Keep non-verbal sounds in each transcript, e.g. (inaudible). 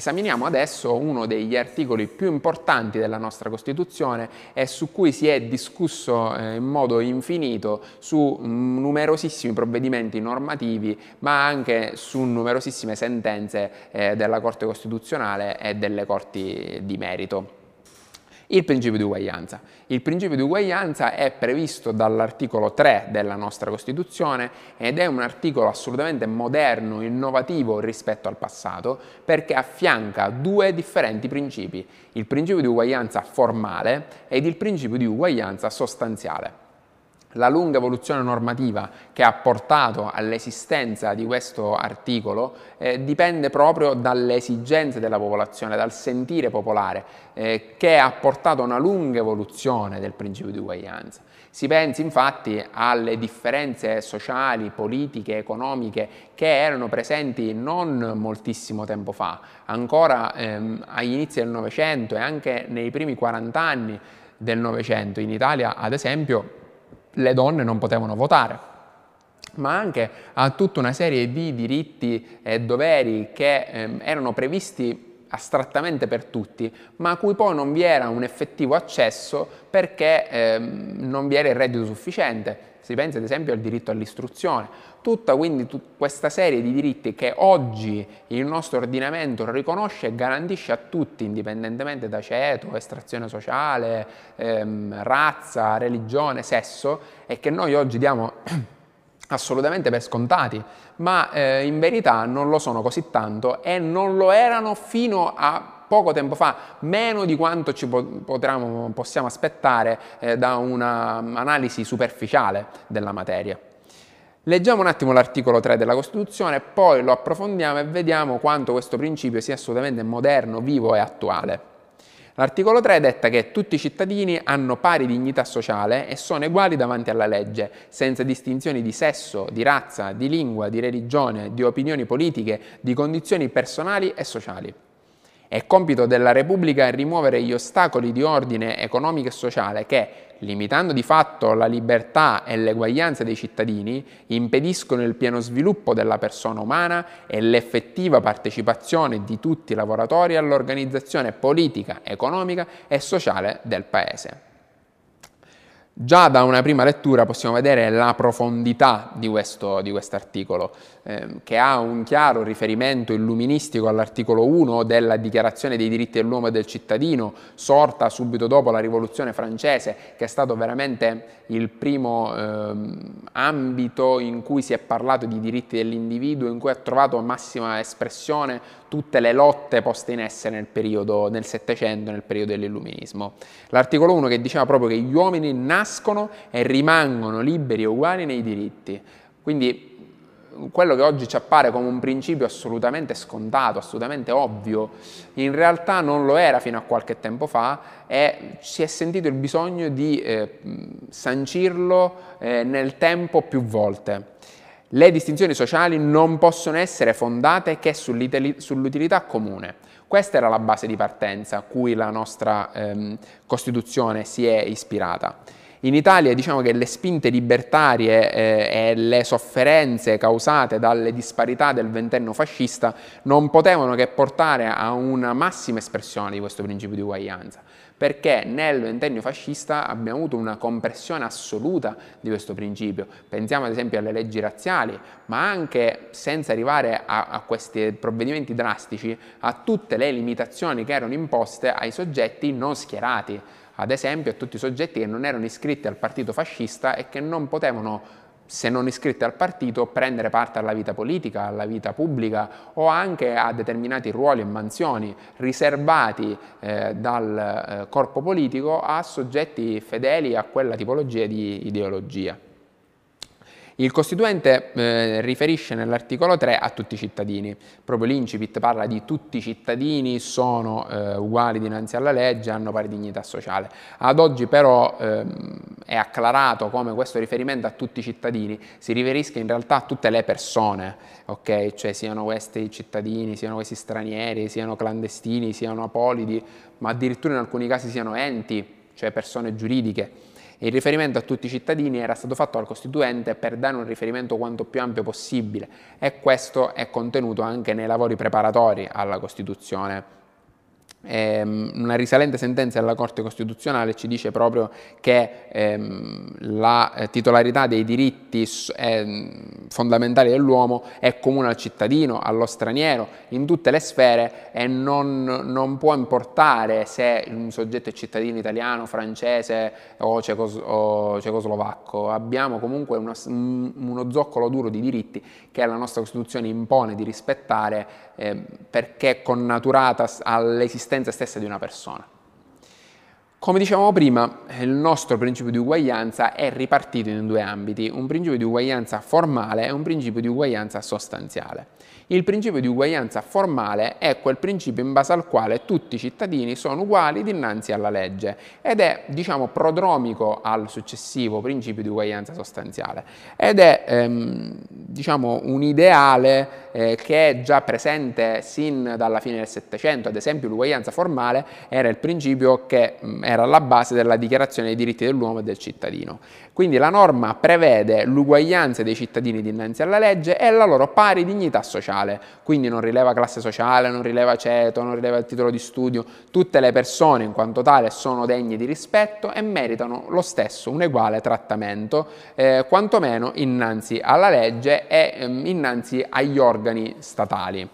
Esaminiamo adesso uno degli articoli più importanti della nostra Costituzione e su cui si è discusso eh, in modo infinito su numerosissimi provvedimenti normativi, ma anche su numerosissime sentenze eh, della Corte Costituzionale e delle Corti di merito. Il principio di uguaglianza. Il principio di uguaglianza è previsto dall'articolo 3 della nostra Costituzione ed è un articolo assolutamente moderno, innovativo rispetto al passato perché affianca due differenti principi, il principio di uguaglianza formale ed il principio di uguaglianza sostanziale. La lunga evoluzione normativa che ha portato all'esistenza di questo articolo eh, dipende proprio dalle esigenze della popolazione, dal sentire popolare, eh, che ha portato a una lunga evoluzione del principio di uguaglianza. Si pensi infatti alle differenze sociali, politiche, economiche che erano presenti non moltissimo tempo fa, ancora ehm, agli inizi del Novecento e anche nei primi 40 anni del Novecento. In Italia, ad esempio, le donne non potevano votare ma anche a tutta una serie di diritti e doveri che eh, erano previsti astrattamente per tutti, ma a cui poi non vi era un effettivo accesso perché eh, non vi era il reddito sufficiente. Si pensa ad esempio al diritto all'istruzione. Tutta quindi tut questa serie di diritti che oggi il nostro ordinamento riconosce e garantisce a tutti, indipendentemente da ceto, estrazione sociale, ehm, razza, religione, sesso, e che noi oggi diamo (clears throat) assolutamente per scontati, ma eh, in verità non lo sono così tanto e non lo erano fino a poco tempo fa, meno di quanto ci potremo, possiamo aspettare eh, da un'analisi superficiale della materia. Leggiamo un attimo l'articolo 3 della Costituzione, poi lo approfondiamo e vediamo quanto questo principio sia assolutamente moderno, vivo e attuale. L'articolo 3 detta che tutti i cittadini hanno pari dignità sociale e sono uguali davanti alla legge, senza distinzioni di sesso, di razza, di lingua, di religione, di opinioni politiche, di condizioni personali e sociali. È compito della Repubblica rimuovere gli ostacoli di ordine economico e sociale che, limitando di fatto la libertà e l'eguaglianza dei cittadini, impediscono il pieno sviluppo della persona umana e l'effettiva partecipazione di tutti i lavoratori all'organizzazione politica, economica e sociale del Paese. Già da una prima lettura possiamo vedere la profondità di questo di articolo, eh, che ha un chiaro riferimento illuministico all'articolo 1 della Dichiarazione dei diritti dell'uomo e del cittadino, sorta subito dopo la Rivoluzione francese, che è stato veramente il primo eh, ambito in cui si è parlato di diritti dell'individuo, in cui ha trovato massima espressione tutte le lotte poste in essere nel periodo nel Settecento, nel periodo dell'Illuminismo. L'articolo 1 che diceva proprio che gli uomini nascono e rimangono liberi e uguali nei diritti. Quindi quello che oggi ci appare come un principio assolutamente scontato, assolutamente ovvio, in realtà non lo era fino a qualche tempo fa e si è sentito il bisogno di eh, sancirlo eh, nel tempo più volte. Le distinzioni sociali non possono essere fondate che sull'utilità comune. Questa era la base di partenza a cui la nostra ehm, Costituzione si è ispirata. In Italia diciamo che le spinte libertarie eh, e le sofferenze causate dalle disparità del ventennio fascista non potevano che portare a una massima espressione di questo principio di uguaglianza perché nel ventennio fascista abbiamo avuto una compressione assoluta di questo principio. Pensiamo ad esempio alle leggi razziali, ma anche senza arrivare a, a questi provvedimenti drastici, a tutte le limitazioni che erano imposte ai soggetti non schierati, ad esempio a tutti i soggetti che non erano iscritti al partito fascista e che non potevano se non iscritti al partito, prendere parte alla vita politica, alla vita pubblica o anche a determinati ruoli e mansioni riservati eh, dal eh, corpo politico a soggetti fedeli a quella tipologia di ideologia. Il Costituente eh, riferisce nell'articolo 3 a tutti i cittadini, proprio l'incipit parla di tutti i cittadini sono eh, uguali dinanzi alla legge, hanno pari dignità sociale. Ad oggi però ehm, è acclarato come questo riferimento a tutti i cittadini si riferisca in realtà a tutte le persone, ok? Cioè siano questi cittadini, siano questi stranieri, siano clandestini, siano apolidi, ma addirittura in alcuni casi siano enti, cioè persone giuridiche il riferimento a tutti i cittadini era stato fatto dal Costituente per dare un riferimento quanto più ampio possibile e questo è contenuto anche nei lavori preparatori alla Costituzione ehm, una risalente sentenza della Corte Costituzionale ci dice proprio che ehm, la eh, titolarità dei diritti eh, fondamentali dell'uomo è comune al cittadino, allo straniero, in tutte le sfere e non, non può importare se un soggetto è cittadino italiano, francese o, cecos- o cecoslovacco. Abbiamo comunque uno, uno zoccolo duro di diritti che la nostra Costituzione impone di rispettare eh, perché connaturata all'esistenza stessa di una persona. Come dicevamo prima, il nostro principio di uguaglianza è ripartito in due ambiti, un principio di uguaglianza formale e un principio di uguaglianza sostanziale. Il principio di uguaglianza formale è quel principio in base al quale tutti i cittadini sono uguali dinanzi alla legge ed è, diciamo, prodromico al successivo principio di uguaglianza sostanziale ed è, ehm, diciamo, un ideale eh, che è già presente sin dalla fine del Settecento, ad esempio l'uguaglianza formale era il principio che mh, mm, era alla base della dichiarazione dei diritti dell'uomo e del cittadino. Quindi la norma prevede l'uguaglianza dei cittadini dinanzi alla legge e la loro pari dignità sociale, quindi non rileva classe sociale, non rileva ceto, non rileva il titolo di studio, tutte le persone in quanto tale sono degne di rispetto e meritano lo stesso, un uguale trattamento, eh, quantomeno innanzi alla legge e ehm, innanzi agli organi statali.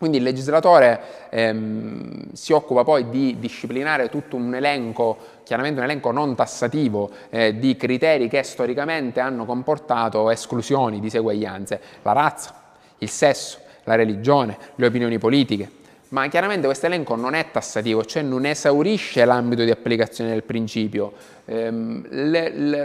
Quindi il legislatore ehm, si occupa poi di disciplinare tutto un elenco, chiaramente un elenco non tassativo, eh, di criteri che storicamente hanno comportato esclusioni, diseguaglianze, la razza, il sesso, la religione, le opinioni politiche. Ma chiaramente questo elenco non è tassativo, cioè non esaurisce l'ambito di applicazione del principio. Ehm,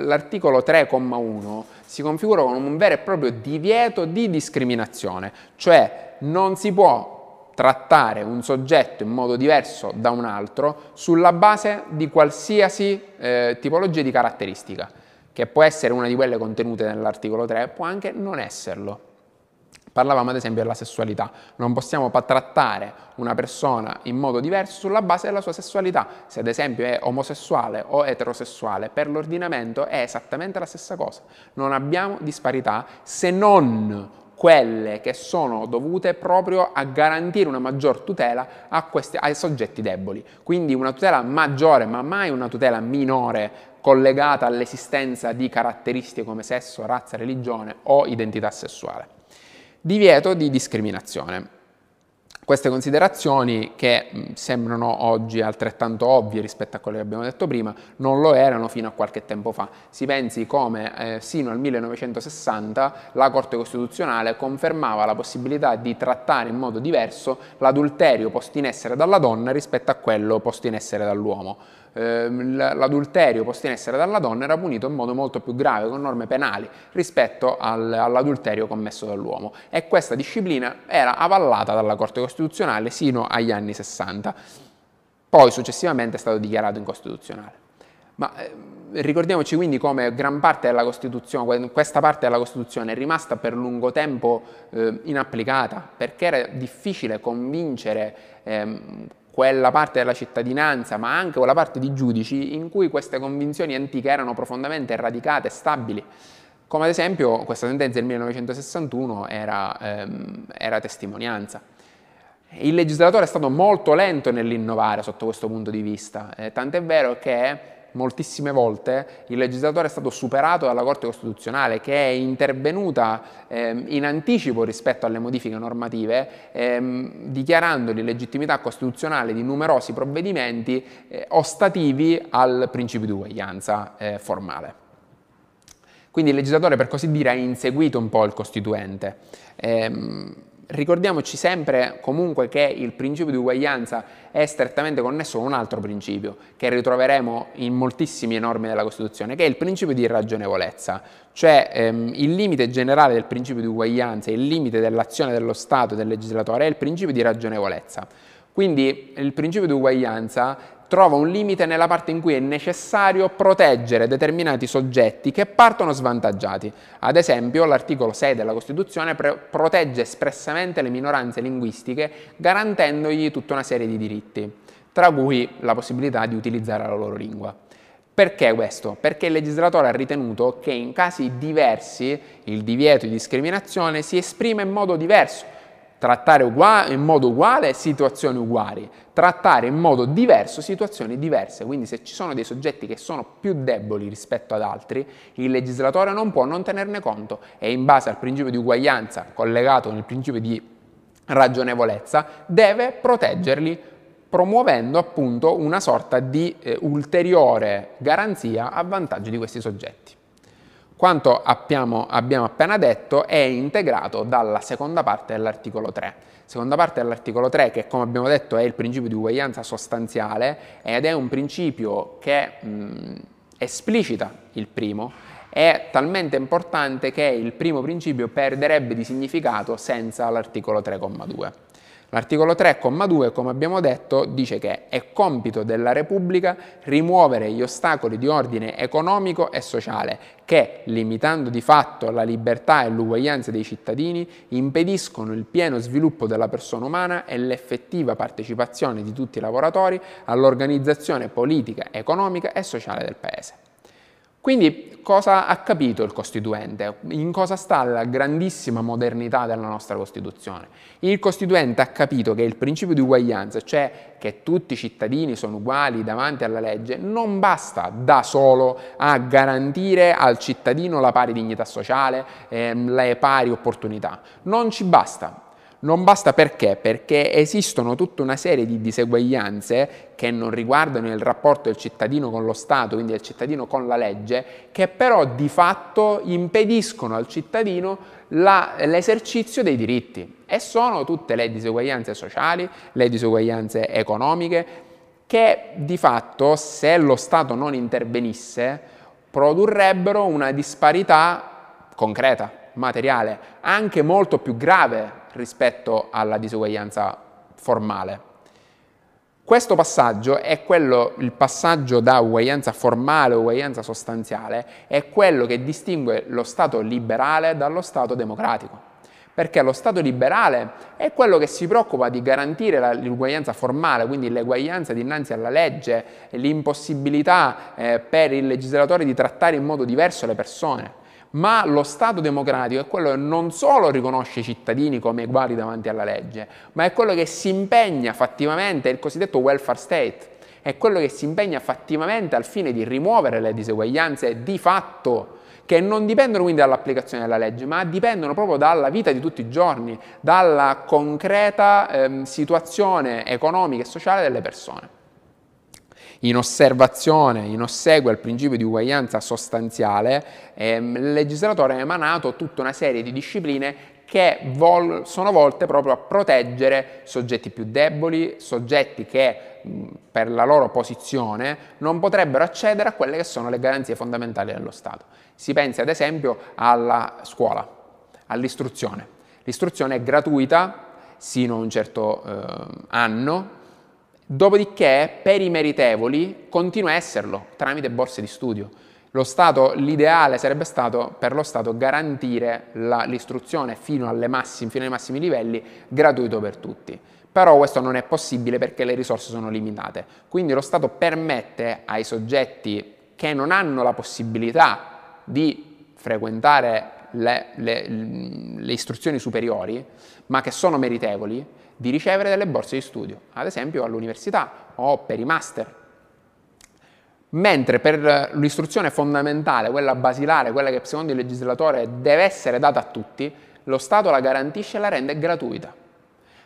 l'articolo 3,1 si configura come un vero e proprio divieto di discriminazione, cioè non si può trattare un soggetto in modo diverso da un altro sulla base di qualsiasi eh, tipologia di caratteristica, che può essere una di quelle contenute nell'articolo 3, può anche non esserlo. Parlavamo ad esempio della sessualità, non possiamo trattare una persona in modo diverso sulla base della sua sessualità, se ad esempio è omosessuale o eterosessuale, per l'ordinamento è esattamente la stessa cosa, non abbiamo disparità se non quelle che sono dovute proprio a garantire una maggior tutela questi, ai soggetti deboli. Quindi una tutela maggiore, ma mai una tutela minore collegata all'esistenza di caratteristiche come sesso, razza, religione o identità sessuale. Divieto di discriminazione. Queste considerazioni, che sembrano oggi altrettanto ovvie rispetto a quelle che abbiamo detto prima, non lo erano fino a qualche tempo fa. Si pensi come eh, sino al 1960 la Corte Costituzionale confermava la possibilità di trattare in modo diverso l'adulterio posto in essere dalla donna rispetto a quello posto in essere dall'uomo. Ehm, l'adulterio posto in essere dalla donna era punito in modo molto più grave con norme penali rispetto all'adulterio commesso dall'uomo e questa disciplina era avallata dalla Corte Costituzionale sino agli anni 60, poi successivamente è stato dichiarato incostituzionale. Ma eh, ricordiamoci quindi come gran parte della Costituzione, questa parte della Costituzione è rimasta per lungo tempo eh, inapplicata perché era difficile convincere ehm, quella parte della cittadinanza, ma anche quella parte di giudici in cui queste convinzioni antiche erano profondamente radicate stabili. Come ad esempio questa sentenza del 1961 era, ehm, era testimonianza. Il legislatore è stato molto lento nell'innovare sotto questo punto di vista, eh, tant'è vero che moltissime volte il legislatore è stato superato dalla Corte Costituzionale che è intervenuta ehm, in anticipo rispetto alle modifiche normative ehm, dichiarando l'illegittimità costituzionale di numerosi provvedimenti eh, ostativi al principio di uguaglianza eh, formale. Quindi il legislatore per così dire ha inseguito un po' il Costituente. Ehm, ricordiamoci sempre comunque che il principio di uguaglianza è strettamente connesso con un altro principio che ritroveremo in moltissime norme della Costituzione, che è il principio di ragionevolezza, cioè ehm, il limite generale del principio di uguaglianza, il limite dell'azione dello Stato e del legislatore è il principio di ragionevolezza. Quindi il principio di uguaglianza trova un limite nella parte in cui è necessario proteggere determinati soggetti che partono svantaggiati. Ad esempio, l'articolo 6 della Costituzione protegge espressamente le minoranze linguistiche garantendogli tutta una serie di diritti, tra cui la possibilità di utilizzare la loro lingua. Perché questo? Perché il legislatore ha ritenuto che in casi diversi il divieto di discriminazione si esprime in modo diverso. Trattare uguale, in modo uguale situazioni uguali, trattare in modo diverso situazioni diverse. Quindi se ci sono dei soggetti che sono più deboli rispetto ad altri, il legislatore non può non tenerne conto e in base al principio di uguaglianza collegato il principio di ragionevolezza deve proteggerli promuovendo appunto una sorta di eh, ulteriore garanzia a vantaggio di questi soggetti. Quanto abbiamo, abbiamo appena detto è integrato dalla seconda parte dell'articolo 3. Seconda parte dell'articolo 3 che come abbiamo detto è il principio di uguaglianza sostanziale ed è un principio che mh, esplicita il primo, è talmente importante che il primo principio perderebbe di significato senza l'articolo 3,2. L'articolo 3,2, come abbiamo detto, dice che è compito della Repubblica rimuovere gli ostacoli di ordine economico e sociale che, limitando di fatto la libertà e l'uguaglianza dei cittadini, impediscono il pieno sviluppo della persona umana e l'effettiva partecipazione di tutti i lavoratori all'organizzazione politica, economica e sociale del Paese. Quindi cosa ha capito il Costituente? In cosa sta la grandissima modernità della nostra Costituzione? Il Costituente ha capito che il principio di uguaglianza, cioè che tutti i cittadini sono uguali davanti alla legge, non basta da solo a garantire al cittadino la pari dignità sociale, eh, le pari opportunità. Non ci basta, non basta perché? Perché esistono tutta una serie di diseguaglianze che non riguardano il rapporto del cittadino con lo Stato, quindi del cittadino con la legge, che però di fatto impediscono al cittadino l'esercizio dei diritti. E sono tutte le diseguaglianze sociali, le diseguaglianze economiche, che di fatto se lo Stato non intervenisse produrrebbero una disparità concreta, materiale, anche molto più grave rispetto alla disuguaglianza formale. Questo passaggio è quello, il passaggio da uguaglianza formale a uguaglianza sostanziale, è quello che distingue lo Stato liberale dallo Stato democratico. Perché lo Stato liberale è quello che si preoccupa di garantire l'uguaglianza formale, quindi l'eguaglianza dinanzi alla legge, l'impossibilità eh, per il legislatore di trattare in modo diverso le persone ma lo Stato democratico è quello che non solo riconosce i cittadini come uguali davanti alla legge, ma è quello che si impegna fattivamente, il cosiddetto welfare state, è quello che si impegna fattivamente al fine di rimuovere le diseguaglianze di fatto che non dipendono quindi dall'applicazione della legge, ma dipendono proprio dalla vita di tutti i giorni, dalla concreta eh, situazione economica e sociale delle persone in osservazione, in osseguio al principio di uguaglianza sostanziale, ehm, il legislatore ha emanato tutta una serie di discipline che vol- sono volte proprio a proteggere soggetti più deboli, soggetti che mh, per la loro posizione non potrebbero accedere a quelle che sono le garanzie fondamentali dello Stato. Si pensi ad esempio alla scuola, all'istruzione. L'istruzione è gratuita sino a un certo eh, anno, Dopodiché, per i meritevoli, continua a esserlo tramite borse di studio. Stato, l'ideale sarebbe stato per lo Stato garantire la, l'istruzione fino, massime, fino ai massimi livelli gratuito per tutti. Però questo non è possibile perché le risorse sono limitate. Quindi lo Stato permette ai soggetti che non hanno la possibilità di frequentare le, le, le istruzioni superiori, ma che sono meritevoli, di ricevere delle borse di studio, ad esempio all'università o per i master. Mentre per l'istruzione fondamentale, quella basilare, quella che secondo il legislatore deve essere data a tutti, lo Stato la garantisce e la rende gratuita.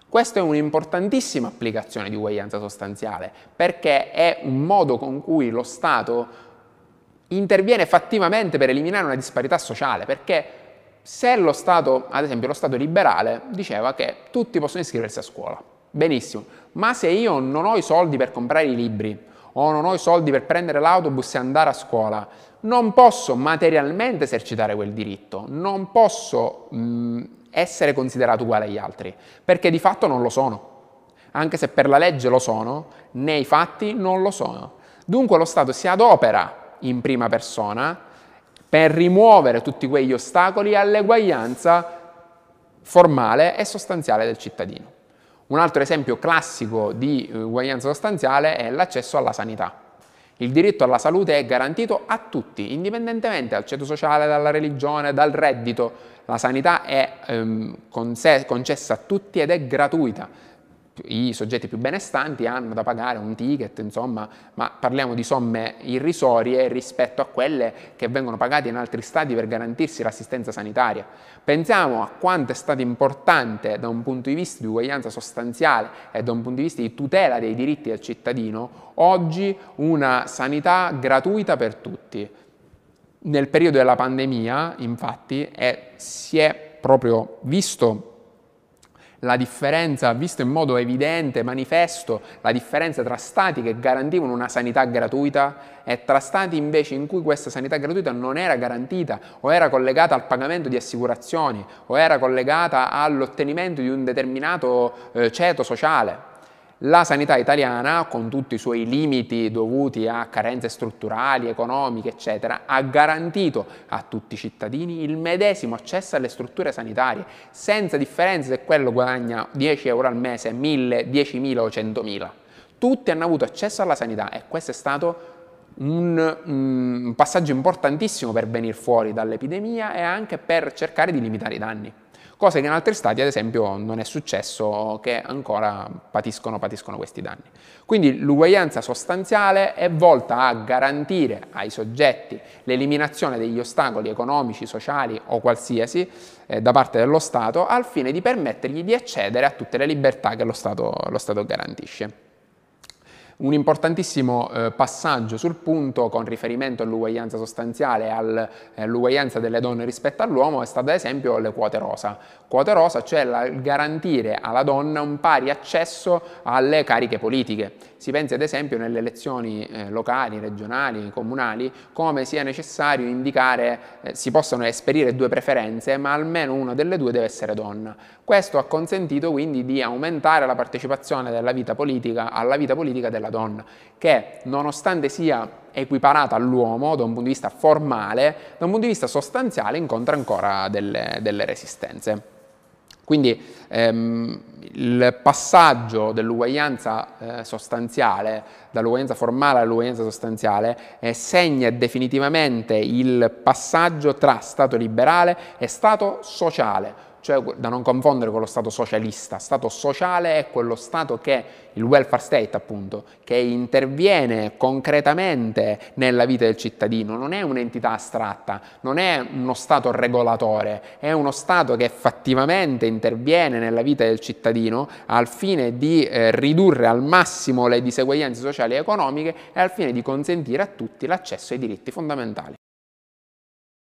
Questa è un'importantissima applicazione di uguaglianza sostanziale, perché è un modo con cui lo Stato interviene fattivamente per eliminare una disparità sociale, perché se lo Stato, ad esempio lo Stato liberale, diceva che tutti possono iscriversi a scuola, benissimo, ma se io non ho i soldi per comprare i libri o non ho i soldi per prendere l'autobus e andare a scuola, non posso materialmente esercitare quel diritto, non posso mh, essere considerato uguale agli altri, perché di fatto non lo sono. Anche se per la legge lo sono, nei fatti non lo sono. Dunque lo Stato si adopera in prima persona per rimuovere tutti quegli ostacoli all'eguaglianza formale e sostanziale del cittadino. Un altro esempio classico di uguaglianza sostanziale è l'accesso alla sanità. Il diritto alla salute è garantito a tutti, indipendentemente dal ceto sociale, dalla religione, dal reddito. La sanità è ehm, concessa a tutti ed è gratuita i soggetti più benestanti hanno da pagare un ticket, insomma, ma parliamo di somme irrisorie rispetto a quelle che vengono pagate in altri stati per garantirsi l'assistenza sanitaria. Pensiamo a quanto è stato importante da un punto di vista di uguaglianza sostanziale e da un punto di vista di tutela dei diritti del cittadino oggi una sanità gratuita per tutti. Nel periodo della pandemia, infatti, è, si è proprio visto la differenza, visto in modo evidente, manifesto, la differenza tra stati che garantivano una sanità gratuita e tra stati invece in cui questa sanità gratuita non era garantita o era collegata al pagamento di assicurazioni o era collegata all'ottenimento di un determinato eh, ceto sociale. La sanità italiana, con tutti i suoi limiti dovuti a carenze strutturali, economiche, eccetera, ha garantito a tutti i cittadini il medesimo accesso alle strutture sanitarie, senza differenza se quello guadagna 10 euro al mese, 1000, 10.000 o 100.000. Tutti hanno avuto accesso alla sanità e questo è stato un, un passaggio importantissimo per venire fuori dall'epidemia e anche per cercare di limitare i danni cosa che in altri stati ad esempio non è successo che ancora patiscono, patiscono questi danni. Quindi l'uguaglianza sostanziale è volta a garantire ai soggetti l'eliminazione degli ostacoli economici, sociali o qualsiasi eh, da parte dello Stato al fine di permettergli di accedere a tutte le libertà che lo Stato, lo Stato garantisce. Un importantissimo eh, passaggio sul punto con riferimento all'uguaglianza sostanziale e eh, all'uguaglianza delle donne rispetto all'uomo è stata ad esempio le quote rosa. Quote rosa, cioè la, garantire alla donna un pari accesso alle cariche politiche. Si pensi ad esempio nelle elezioni eh, locali, regionali, comunali, come sia necessario indicare, eh, si possono esperire due preferenze, ma almeno una delle due deve essere donna. Questo ha consentito quindi di aumentare la partecipazione vita politica alla vita politica della donna, che nonostante sia equiparata all'uomo da un punto di vista formale, da un punto di vista sostanziale incontra ancora delle, delle resistenze. Quindi ehm, il passaggio dell'uguaglianza eh, sostanziale, dall'uguaglianza formale all'uguaglianza sostanziale, eh, segna definitivamente il passaggio tra Stato liberale e Stato sociale cioè da non confondere con lo Stato socialista. Stato sociale è quello Stato che, il welfare state appunto, che interviene concretamente nella vita del cittadino, non è un'entità astratta, non è uno Stato regolatore, è uno Stato che effettivamente interviene nella vita del cittadino al fine di eh, ridurre al massimo le diseguaglianze sociali e economiche e al fine di consentire a tutti l'accesso ai diritti fondamentali.